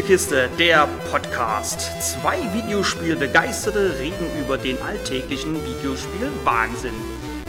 Spielekiste, der Podcast. Zwei Videospielbegeisterte reden über den alltäglichen Videospiel-Wahnsinn.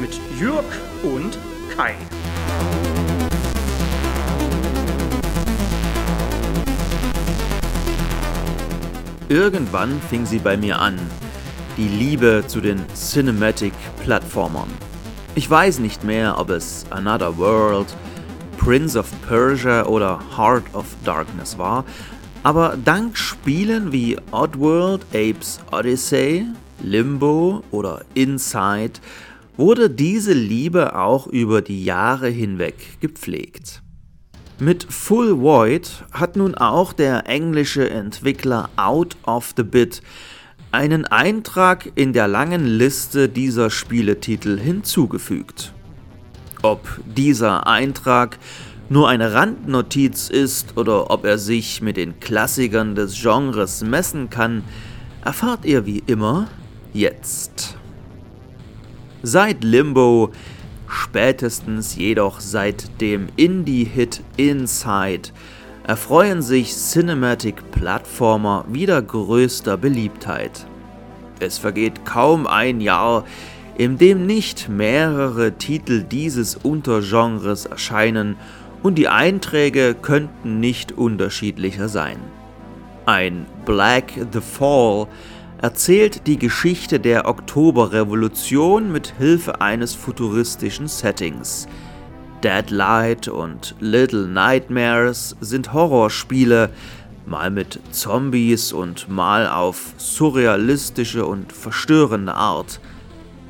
Mit Jürg und Kai. Irgendwann fing sie bei mir an. Die Liebe zu den Cinematic-Plattformern. Ich weiß nicht mehr, ob es Another World, Prince of Persia oder Heart of Darkness war, aber dank Spielen wie Oddworld, Apes Odyssey, Limbo oder Inside wurde diese Liebe auch über die Jahre hinweg gepflegt. Mit Full Void hat nun auch der englische Entwickler Out of the Bit einen Eintrag in der langen Liste dieser Spieletitel hinzugefügt. Ob dieser Eintrag nur eine Randnotiz ist oder ob er sich mit den Klassikern des Genres messen kann, erfahrt ihr wie immer jetzt. Seit Limbo, spätestens jedoch seit dem Indie-Hit Inside, erfreuen sich Cinematic Plattformer wieder größter Beliebtheit. Es vergeht kaum ein Jahr, in dem nicht mehrere Titel dieses Untergenres erscheinen und die Einträge könnten nicht unterschiedlicher sein. Ein Black the Fall erzählt die Geschichte der Oktoberrevolution mit Hilfe eines futuristischen Settings – Deadlight und Little Nightmares sind Horrorspiele, mal mit Zombies und mal auf surrealistische und verstörende Art.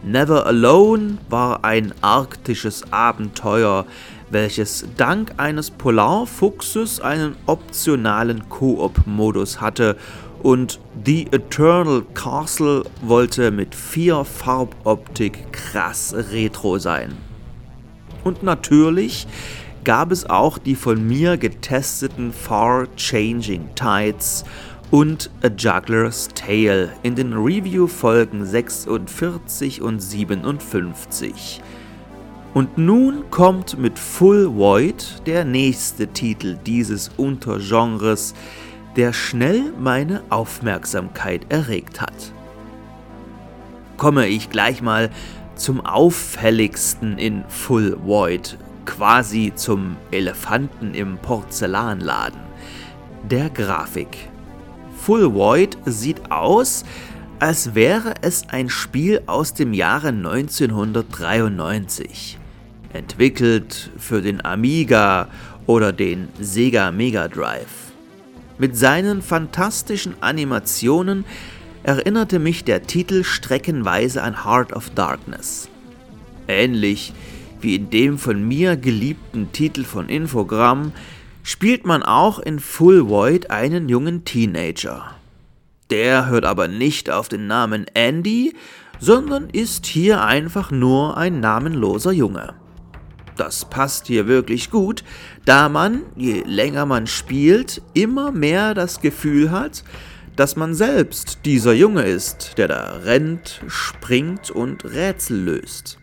Never Alone war ein arktisches Abenteuer, welches dank eines Polarfuchses einen optionalen Koop-Modus hatte und The Eternal Castle wollte mit vier Farboptik krass retro sein. Und natürlich gab es auch die von mir getesteten Far Changing Tides und A Juggler's Tale in den Review-Folgen 46 und 57. Und nun kommt mit Full Void der nächste Titel dieses Untergenres, der schnell meine Aufmerksamkeit erregt hat. Komme ich gleich mal zum auffälligsten in Full Void, quasi zum Elefanten im Porzellanladen, der Grafik. Full Void sieht aus, als wäre es ein Spiel aus dem Jahre 1993, entwickelt für den Amiga oder den Sega Mega Drive. Mit seinen fantastischen Animationen erinnerte mich der Titel streckenweise an Heart of Darkness. Ähnlich wie in dem von mir geliebten Titel von Infogramm spielt man auch in Full Void einen jungen Teenager. Der hört aber nicht auf den Namen Andy, sondern ist hier einfach nur ein namenloser Junge. Das passt hier wirklich gut, da man, je länger man spielt, immer mehr das Gefühl hat, dass man selbst dieser Junge ist, der da rennt, springt und Rätsel löst.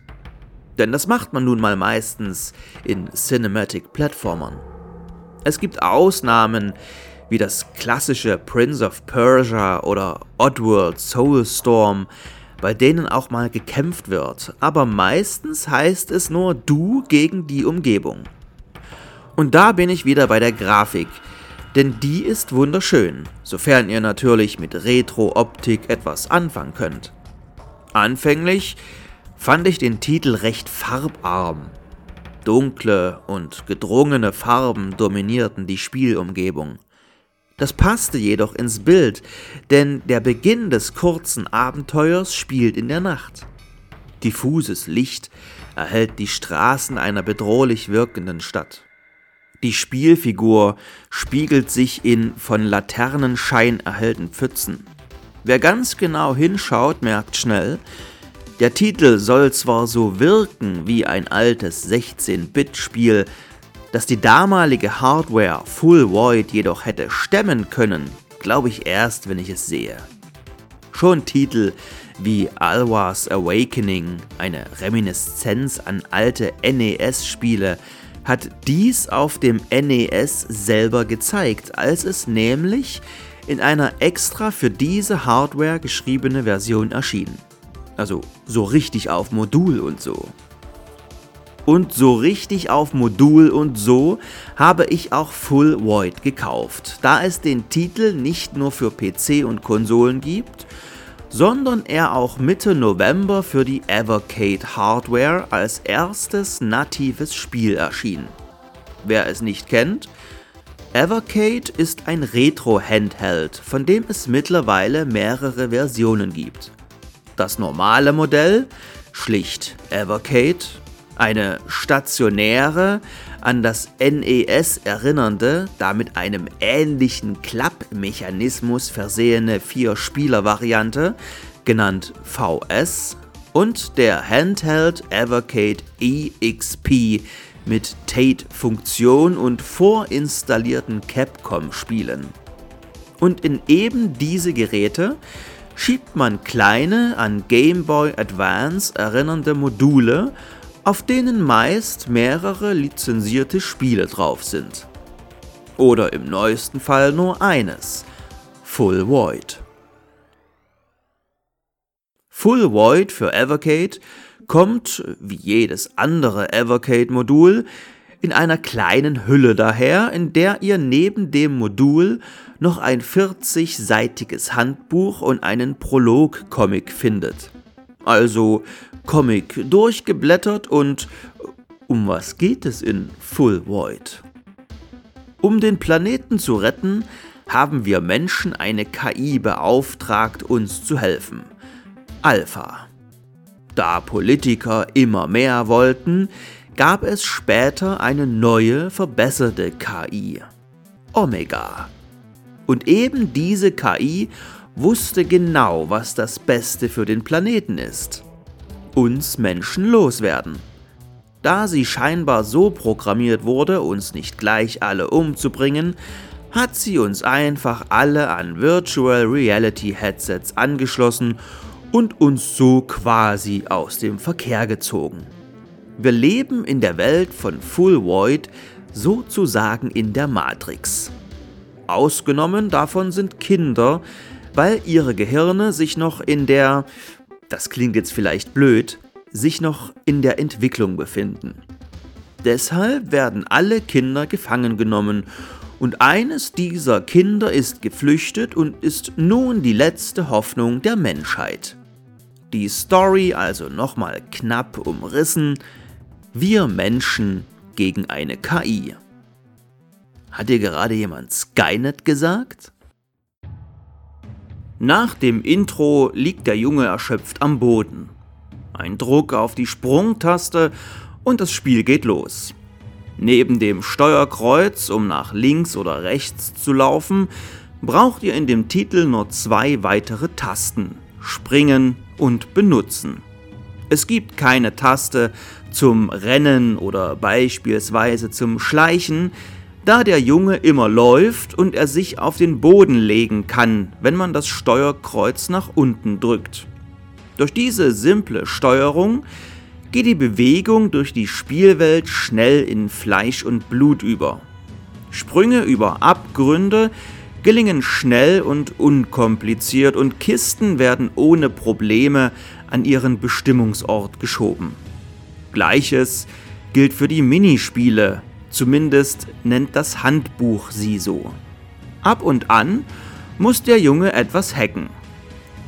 Denn das macht man nun mal meistens in Cinematic Plattformern. Es gibt Ausnahmen wie das klassische Prince of Persia oder Oddworld Soulstorm, bei denen auch mal gekämpft wird, aber meistens heißt es nur du gegen die Umgebung. Und da bin ich wieder bei der Grafik, denn die ist wunderschön, sofern ihr natürlich mit Retro-Optik etwas anfangen könnt. Anfänglich fand ich den Titel recht farbarm. Dunkle und gedrungene Farben dominierten die Spielumgebung. Das passte jedoch ins Bild, denn der Beginn des kurzen Abenteuers spielt in der Nacht. Diffuses Licht erhellt die Straßen einer bedrohlich wirkenden Stadt. Die Spielfigur spiegelt sich in von Laternenschein erhellten Pfützen. Wer ganz genau hinschaut, merkt schnell, der Titel soll zwar so wirken wie ein altes 16-Bit-Spiel, das die damalige Hardware Full Void jedoch hätte stemmen können, glaube ich erst, wenn ich es sehe. Schon Titel wie Alwa's Awakening, eine Reminiszenz an alte NES-Spiele, hat dies auf dem NES selber gezeigt, als es nämlich in einer extra für diese Hardware geschriebene Version erschien. Also so richtig auf Modul und so. Und so richtig auf Modul und so habe ich auch Full Void gekauft, da es den Titel nicht nur für PC und Konsolen gibt, sondern er auch Mitte November für die Evercade Hardware als erstes natives Spiel erschien. Wer es nicht kennt, Evercade ist ein Retro-Handheld, von dem es mittlerweile mehrere Versionen gibt. Das normale Modell, schlicht Evercade, eine stationäre, an das NES erinnernde, da mit einem ähnlichen Klappmechanismus versehene Vier-Spieler-Variante, genannt VS, und der Handheld Evercade EXP mit Tate-Funktion und vorinstallierten Capcom-Spielen. Und in eben diese Geräte schiebt man kleine, an Game Boy Advance erinnernde Module auf denen meist mehrere lizenzierte Spiele drauf sind. Oder im neuesten Fall nur eines, Full Void. Full Void für Evercade kommt, wie jedes andere Evercade-Modul, in einer kleinen Hülle daher, in der ihr neben dem Modul noch ein 40-seitiges Handbuch und einen Prolog-Comic findet. Also Comic durchgeblättert und um was geht es in Full Void? Um den Planeten zu retten, haben wir Menschen eine KI beauftragt, uns zu helfen. Alpha. Da Politiker immer mehr wollten, gab es später eine neue, verbesserte KI. Omega. Und eben diese KI wusste genau, was das Beste für den Planeten ist uns Menschen loswerden. Da sie scheinbar so programmiert wurde, uns nicht gleich alle umzubringen, hat sie uns einfach alle an Virtual Reality Headsets angeschlossen und uns so quasi aus dem Verkehr gezogen. Wir leben in der Welt von Full Void sozusagen in der Matrix. Ausgenommen davon sind Kinder, weil ihre Gehirne sich noch in der das klingt jetzt vielleicht blöd, sich noch in der Entwicklung befinden. Deshalb werden alle Kinder gefangen genommen und eines dieser Kinder ist geflüchtet und ist nun die letzte Hoffnung der Menschheit. Die Story also nochmal knapp umrissen, wir Menschen gegen eine KI. Hat dir gerade jemand Skynet gesagt? Nach dem Intro liegt der Junge erschöpft am Boden. Ein Druck auf die Sprungtaste und das Spiel geht los. Neben dem Steuerkreuz, um nach links oder rechts zu laufen, braucht ihr in dem Titel nur zwei weitere Tasten, Springen und Benutzen. Es gibt keine Taste zum Rennen oder beispielsweise zum Schleichen, da der Junge immer läuft und er sich auf den Boden legen kann, wenn man das Steuerkreuz nach unten drückt. Durch diese simple Steuerung geht die Bewegung durch die Spielwelt schnell in Fleisch und Blut über. Sprünge über Abgründe gelingen schnell und unkompliziert und Kisten werden ohne Probleme an ihren Bestimmungsort geschoben. Gleiches gilt für die Minispiele, Zumindest nennt das Handbuch sie so. Ab und an muss der Junge etwas hacken.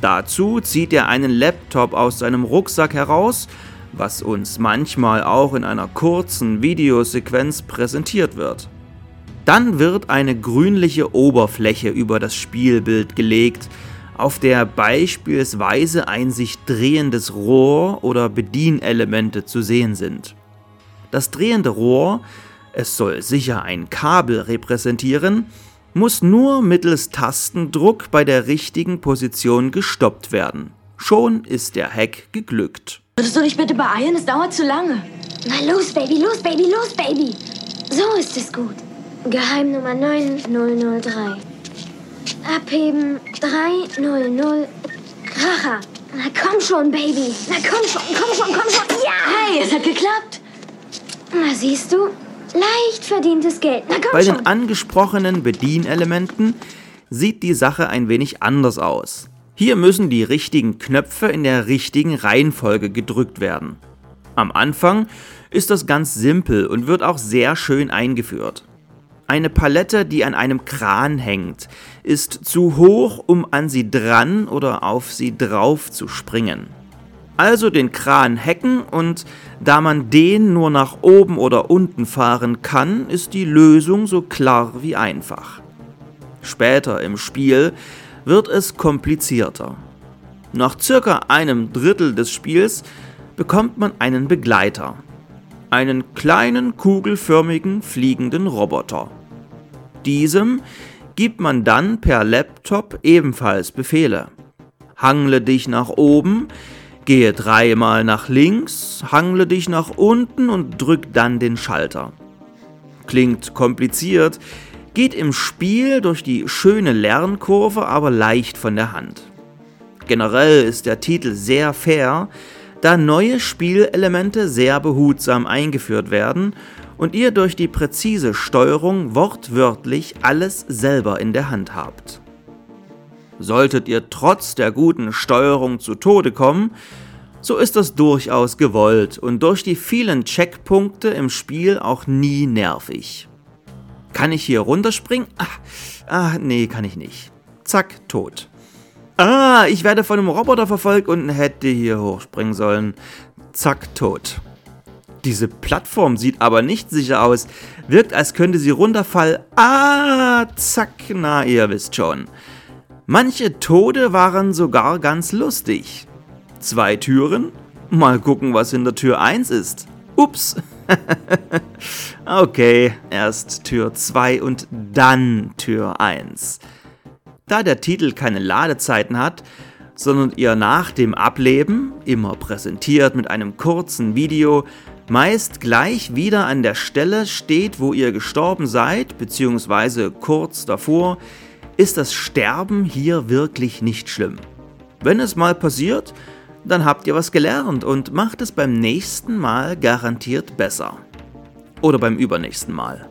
Dazu zieht er einen Laptop aus seinem Rucksack heraus, was uns manchmal auch in einer kurzen Videosequenz präsentiert wird. Dann wird eine grünliche Oberfläche über das Spielbild gelegt, auf der beispielsweise ein sich drehendes Rohr oder Bedienelemente zu sehen sind. Das drehende Rohr es soll sicher ein Kabel repräsentieren, muss nur mittels Tastendruck bei der richtigen Position gestoppt werden. Schon ist der Hack geglückt. Würdest du dich bitte beeilen? Es dauert zu lange. Na los, Baby, los, Baby, los, Baby. So ist es gut. Geheimnummer 9003. Abheben 300. Kracher. Na komm schon, Baby. Na komm schon, komm schon, komm schon. Ja! Hey, es hat geklappt. Na siehst du, Leicht verdientes Geld. Na komm Bei schon. den angesprochenen Bedienelementen sieht die Sache ein wenig anders aus. Hier müssen die richtigen Knöpfe in der richtigen Reihenfolge gedrückt werden. Am Anfang ist das ganz simpel und wird auch sehr schön eingeführt. Eine Palette, die an einem Kran hängt, ist zu hoch, um an sie dran oder auf sie drauf zu springen. Also den Kran hacken und da man den nur nach oben oder unten fahren kann, ist die Lösung so klar wie einfach. Später im Spiel wird es komplizierter. Nach circa einem Drittel des Spiels bekommt man einen Begleiter. Einen kleinen kugelförmigen fliegenden Roboter. Diesem gibt man dann per Laptop ebenfalls Befehle. Hangle dich nach oben, gehe dreimal nach links, hangle dich nach unten und drück dann den Schalter. Klingt kompliziert, geht im Spiel durch die schöne Lernkurve aber leicht von der Hand. Generell ist der Titel sehr fair, da neue Spielelemente sehr behutsam eingeführt werden und ihr durch die präzise Steuerung wortwörtlich alles selber in der Hand habt. Solltet ihr trotz der guten Steuerung zu Tode kommen, so ist das durchaus gewollt und durch die vielen Checkpunkte im Spiel auch nie nervig. Kann ich hier runterspringen? Ach, ah, nee, kann ich nicht. Zack, tot. Ah, ich werde von einem Roboter verfolgt und hätte hier hochspringen sollen. Zack, tot. Diese Plattform sieht aber nicht sicher aus. Wirkt, als könnte sie runterfallen. Ah, zack, na, ihr wisst schon. Manche Tode waren sogar ganz lustig. Zwei Türen? Mal gucken, was hinter Tür 1 ist. Ups. okay, erst Tür 2 und dann Tür 1. Da der Titel keine Ladezeiten hat, sondern ihr nach dem Ableben, immer präsentiert mit einem kurzen Video, meist gleich wieder an der Stelle steht, wo ihr gestorben seid, beziehungsweise kurz davor, ist das Sterben hier wirklich nicht schlimm. Wenn es mal passiert, dann habt ihr was gelernt und macht es beim nächsten Mal garantiert besser. Oder beim übernächsten Mal.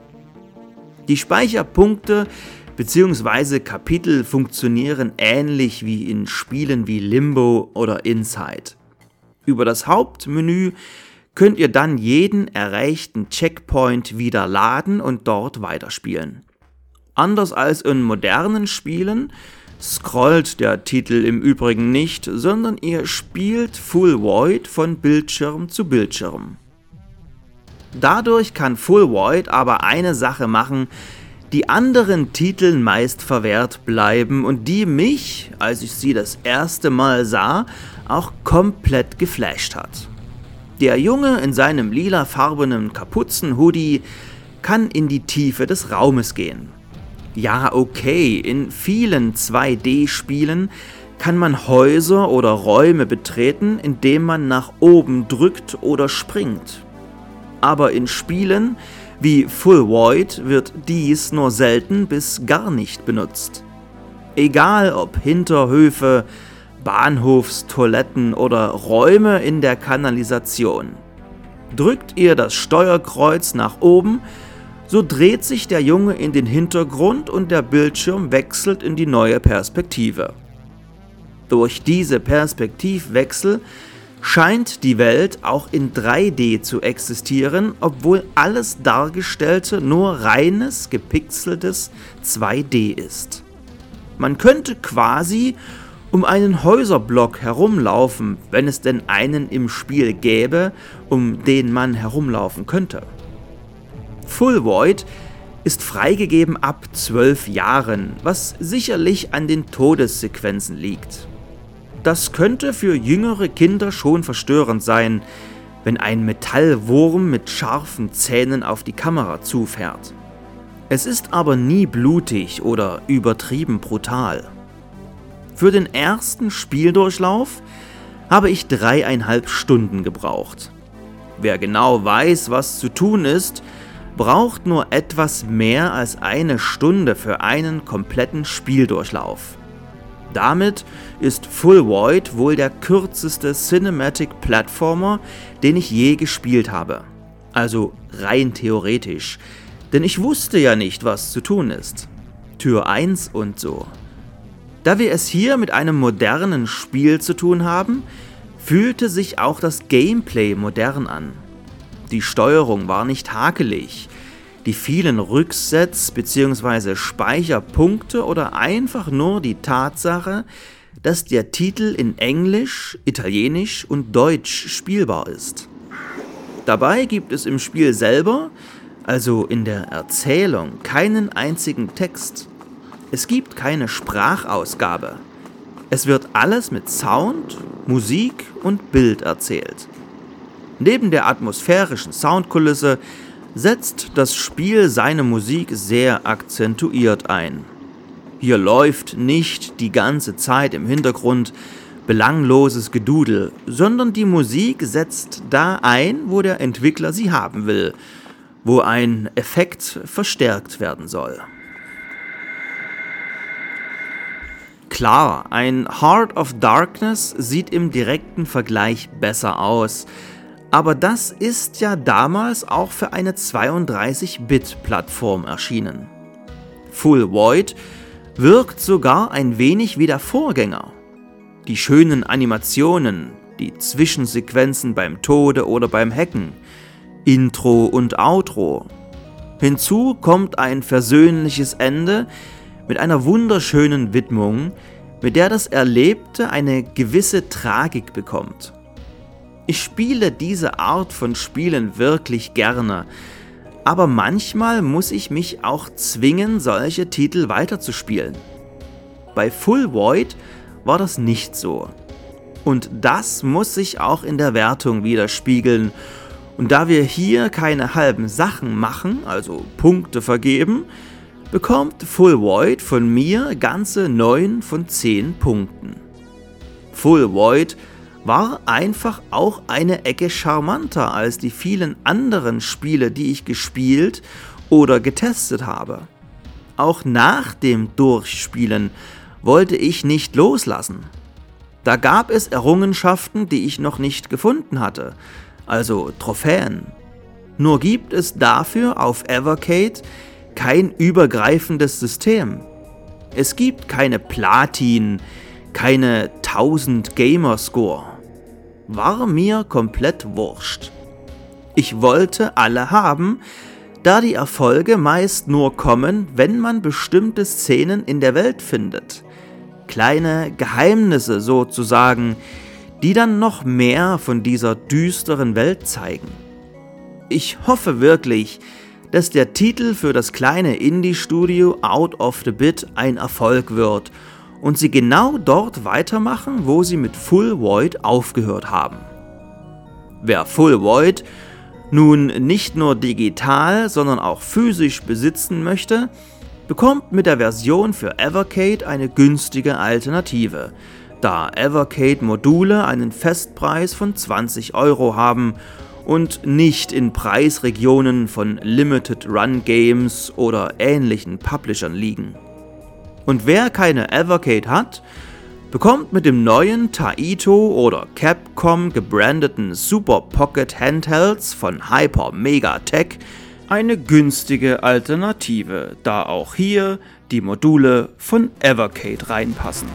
Die Speicherpunkte bzw. Kapitel funktionieren ähnlich wie in Spielen wie Limbo oder Inside. Über das Hauptmenü könnt ihr dann jeden erreichten Checkpoint wieder laden und dort weiterspielen. Anders als in modernen Spielen scrollt der Titel im Übrigen nicht, sondern ihr spielt Full Void von Bildschirm zu Bildschirm. Dadurch kann Full Void aber eine Sache machen, die anderen Titeln meist verwehrt bleiben und die mich, als ich sie das erste Mal sah, auch komplett geflasht hat. Der Junge in seinem lilafarbenen Kapuzenhoodie kann in die Tiefe des Raumes gehen. Ja, okay, in vielen 2D-Spielen kann man Häuser oder Räume betreten, indem man nach oben drückt oder springt. Aber in Spielen wie Full Void wird dies nur selten bis gar nicht benutzt. Egal ob Hinterhöfe, Bahnhofstoiletten oder Räume in der Kanalisation. Drückt ihr das Steuerkreuz nach oben, so dreht sich der Junge in den Hintergrund und der Bildschirm wechselt in die neue Perspektive. Durch diese Perspektivwechsel scheint die Welt auch in 3D zu existieren, obwohl alles Dargestellte nur reines, gepixeltes 2D ist. Man könnte quasi um einen Häuserblock herumlaufen, wenn es denn einen im Spiel gäbe, um den man herumlaufen könnte. Full Void ist freigegeben ab 12 Jahren, was sicherlich an den Todessequenzen liegt. Das könnte für jüngere Kinder schon verstörend sein, wenn ein Metallwurm mit scharfen Zähnen auf die Kamera zufährt. Es ist aber nie blutig oder übertrieben brutal. Für den ersten Spieldurchlauf habe ich dreieinhalb Stunden gebraucht. Wer genau weiß, was zu tun ist, braucht nur etwas mehr als eine Stunde für einen kompletten Spieldurchlauf. Damit ist Full Void wohl der kürzeste Cinematic Platformer, den ich je gespielt habe. Also rein theoretisch. Denn ich wusste ja nicht, was zu tun ist. Tür 1 und so. Da wir es hier mit einem modernen Spiel zu tun haben, fühlte sich auch das Gameplay modern an. Die Steuerung war nicht hakelig. Die vielen Rücksets bzw. Speicherpunkte oder einfach nur die Tatsache, dass der Titel in Englisch, Italienisch und Deutsch spielbar ist. Dabei gibt es im Spiel selber, also in der Erzählung, keinen einzigen Text. Es gibt keine Sprachausgabe. Es wird alles mit Sound, Musik und Bild erzählt. Neben der atmosphärischen Soundkulisse setzt das Spiel seine Musik sehr akzentuiert ein. Hier läuft nicht die ganze Zeit im Hintergrund belangloses Gedudel, sondern die Musik setzt da ein, wo der Entwickler sie haben will, wo ein Effekt verstärkt werden soll. Klar, ein Heart of Darkness sieht im direkten Vergleich besser aus, aber das ist ja damals auch für eine 32-Bit-Plattform erschienen. Full Void wirkt sogar ein wenig wie der Vorgänger. Die schönen Animationen, die Zwischensequenzen beim Tode oder beim Hacken, Intro und Outro. Hinzu kommt ein versöhnliches Ende mit einer wunderschönen Widmung, mit der das Erlebte eine gewisse Tragik bekommt. Ich spiele diese Art von Spielen wirklich gerne, aber manchmal muss ich mich auch zwingen, solche Titel weiterzuspielen. Bei Full Void war das nicht so. Und das muss sich auch in der Wertung widerspiegeln. Und da wir hier keine halben Sachen machen, also Punkte vergeben, bekommt Full Void von mir ganze 9 von 10 Punkten. Full Void war einfach auch eine Ecke charmanter als die vielen anderen Spiele, die ich gespielt oder getestet habe. Auch nach dem Durchspielen wollte ich nicht loslassen. Da gab es Errungenschaften, die ich noch nicht gefunden hatte, also Trophäen. Nur gibt es dafür auf Evercade kein übergreifendes System. Es gibt keine Platin, keine 1000 Gamerscore. War mir komplett wurscht. Ich wollte alle haben, da die Erfolge meist nur kommen, wenn man bestimmte Szenen in der Welt findet. Kleine Geheimnisse sozusagen, die dann noch mehr von dieser düsteren Welt zeigen. Ich hoffe wirklich, dass der Titel für das kleine Indie-Studio Out of the Bit ein Erfolg wird und sie genau dort weitermachen, wo sie mit Full Void aufgehört haben. Wer Full Void nun nicht nur digital, sondern auch physisch besitzen möchte, bekommt mit der Version für Evercade eine günstige Alternative, da Evercade-Module einen Festpreis von 20 Euro haben und nicht in Preisregionen von Limited Run Games oder ähnlichen Publishern liegen. Und wer keine Evercade hat, bekommt mit dem neuen Taito oder Capcom gebrandeten Super Pocket Handhelds von Hyper Mega Tech eine günstige Alternative, da auch hier die Module von Evercade reinpassen.